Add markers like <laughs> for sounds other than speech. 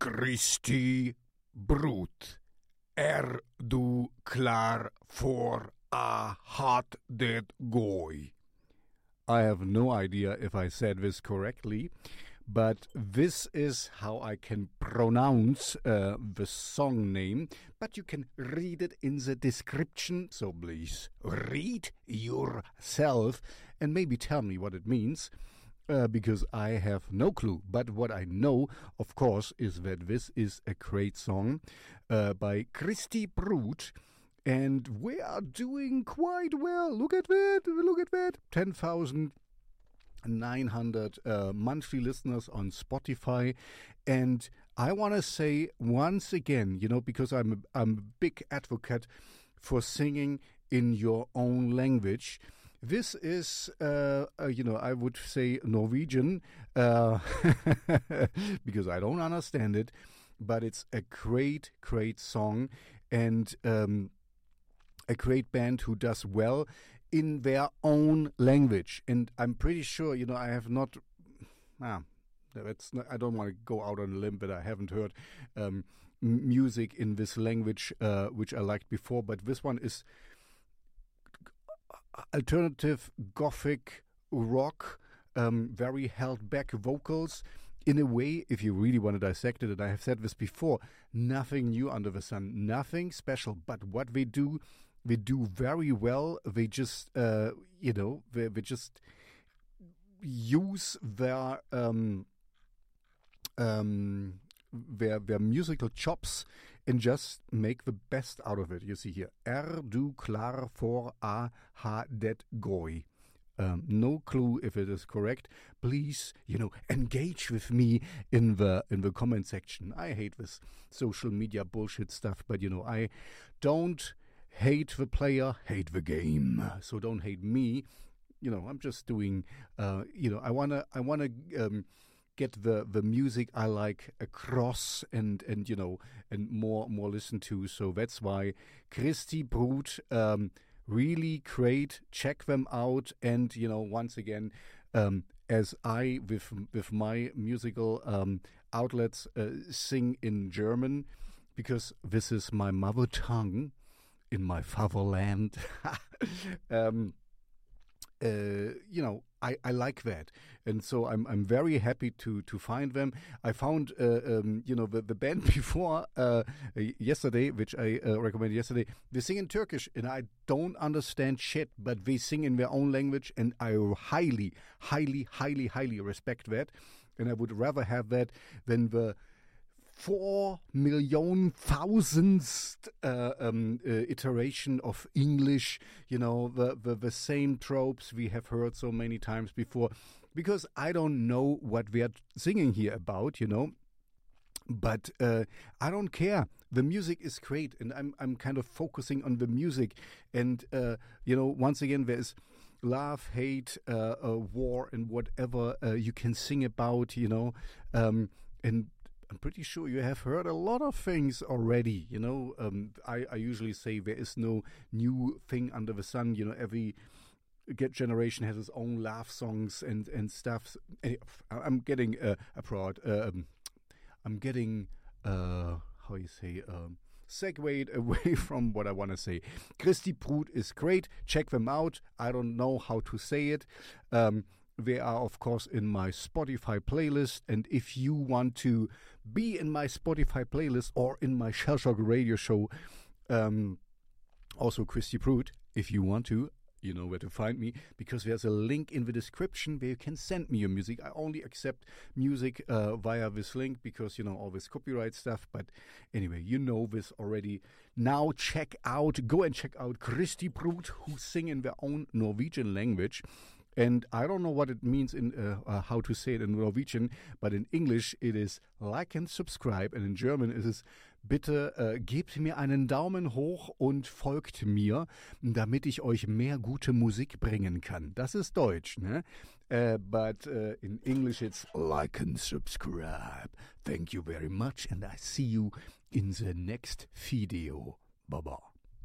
Kristi Brud, er du klar for a hot dead goy. I have no idea if I said this correctly, but this is how I can pronounce uh, the song name. But you can read it in the description, so please read yourself and maybe tell me what it means. Uh, because I have no clue. But what I know, of course, is that this is a great song uh, by Kristi Brud. And we are doing quite well. Look at that. Look at that. 10,900 uh, monthly listeners on Spotify. And I want to say once again, you know, because I'm a, I'm a big advocate for singing in your own language. This is, uh, uh, you know, I would say Norwegian uh, <laughs> because I don't understand it, but it's a great, great song and um, a great band who does well in their own language. And I'm pretty sure, you know, I have not. Ah, that's not, I don't want to go out on a limb that I haven't heard um, music in this language uh, which I liked before, but this one is alternative gothic rock, um, very held back vocals. In a way, if you really want to dissect it, and I have said this before, nothing new under the sun, nothing special. But what they do, they do very well. They just, uh, you know, they, they just use their um, um, their their musical chops and just make the best out of it. You see here, er du klar for a ha det goy. Um, no clue if it is correct. Please, you know, engage with me in the in the comment section. I hate this social media bullshit stuff, but you know, I don't hate the player, hate the game. So don't hate me. You know, I'm just doing. Uh, you know, I wanna I wanna. Um, get the the music I like across and and you know and more more listen to. So that's why Kristi Brud. Um, really great. Check them out, and you know, once again, um, as I with with my musical um, outlets uh, sing in German, because this is my mother tongue in my fatherland. <laughs> um, uh, you know, I, I like that, and so I'm I'm very happy to to find them. I found uh, um, you know the, the band <laughs> before uh, yesterday, which I uh, recommended yesterday. They sing in Turkish, and I don't understand shit, but they sing in their own language, and I highly, highly, highly, highly respect that, and I would rather have that than the four million thousandth uh, um, uh, iteration of English, you know, the, the, the same tropes we have heard so many times before, because I don't know what we are singing here about, you know. But uh, I don't care. The music is great, and I'm I'm kind of focusing on the music. And uh, you know, once again, there's love, hate, uh, war, and whatever uh, you can sing about. You know, um, and I'm pretty sure you have heard a lot of things already. You know, um, I, I usually say there is no new thing under the sun. You know, every get generation has its own laugh songs and and stuff. I'm getting uh, abroad. Um, I'm getting uh, how you say. Um, <laughs> away from what I want to say. Kristi Brud is great. Check them out. I don't know how to say it. Um, they are, of course, in my Spotify playlist. And if you want to be in my Spotify playlist or in my Shell Shock radio show, um, also Kristi Brud, if you want to, you know where to find me because there's a link in the description where you can send me your music. I only accept music uh, via this link because you know all this copyright stuff. But anyway, you know this already. Now check out, go and check out Kristi Brud, who sing in their own Norwegian language. And I don't know what it means in uh, uh, how to say it in Norwegian, but in English it is like and subscribe, and in German is es bitte äh, gebt mir einen Daumen hoch und folgt mir, damit ich euch mehr gute Musik bringen kann. Das ist Deutsch, ne? Uh, but uh, in English it's like and subscribe. Thank you very much, and I see you in the next video. Bye bye.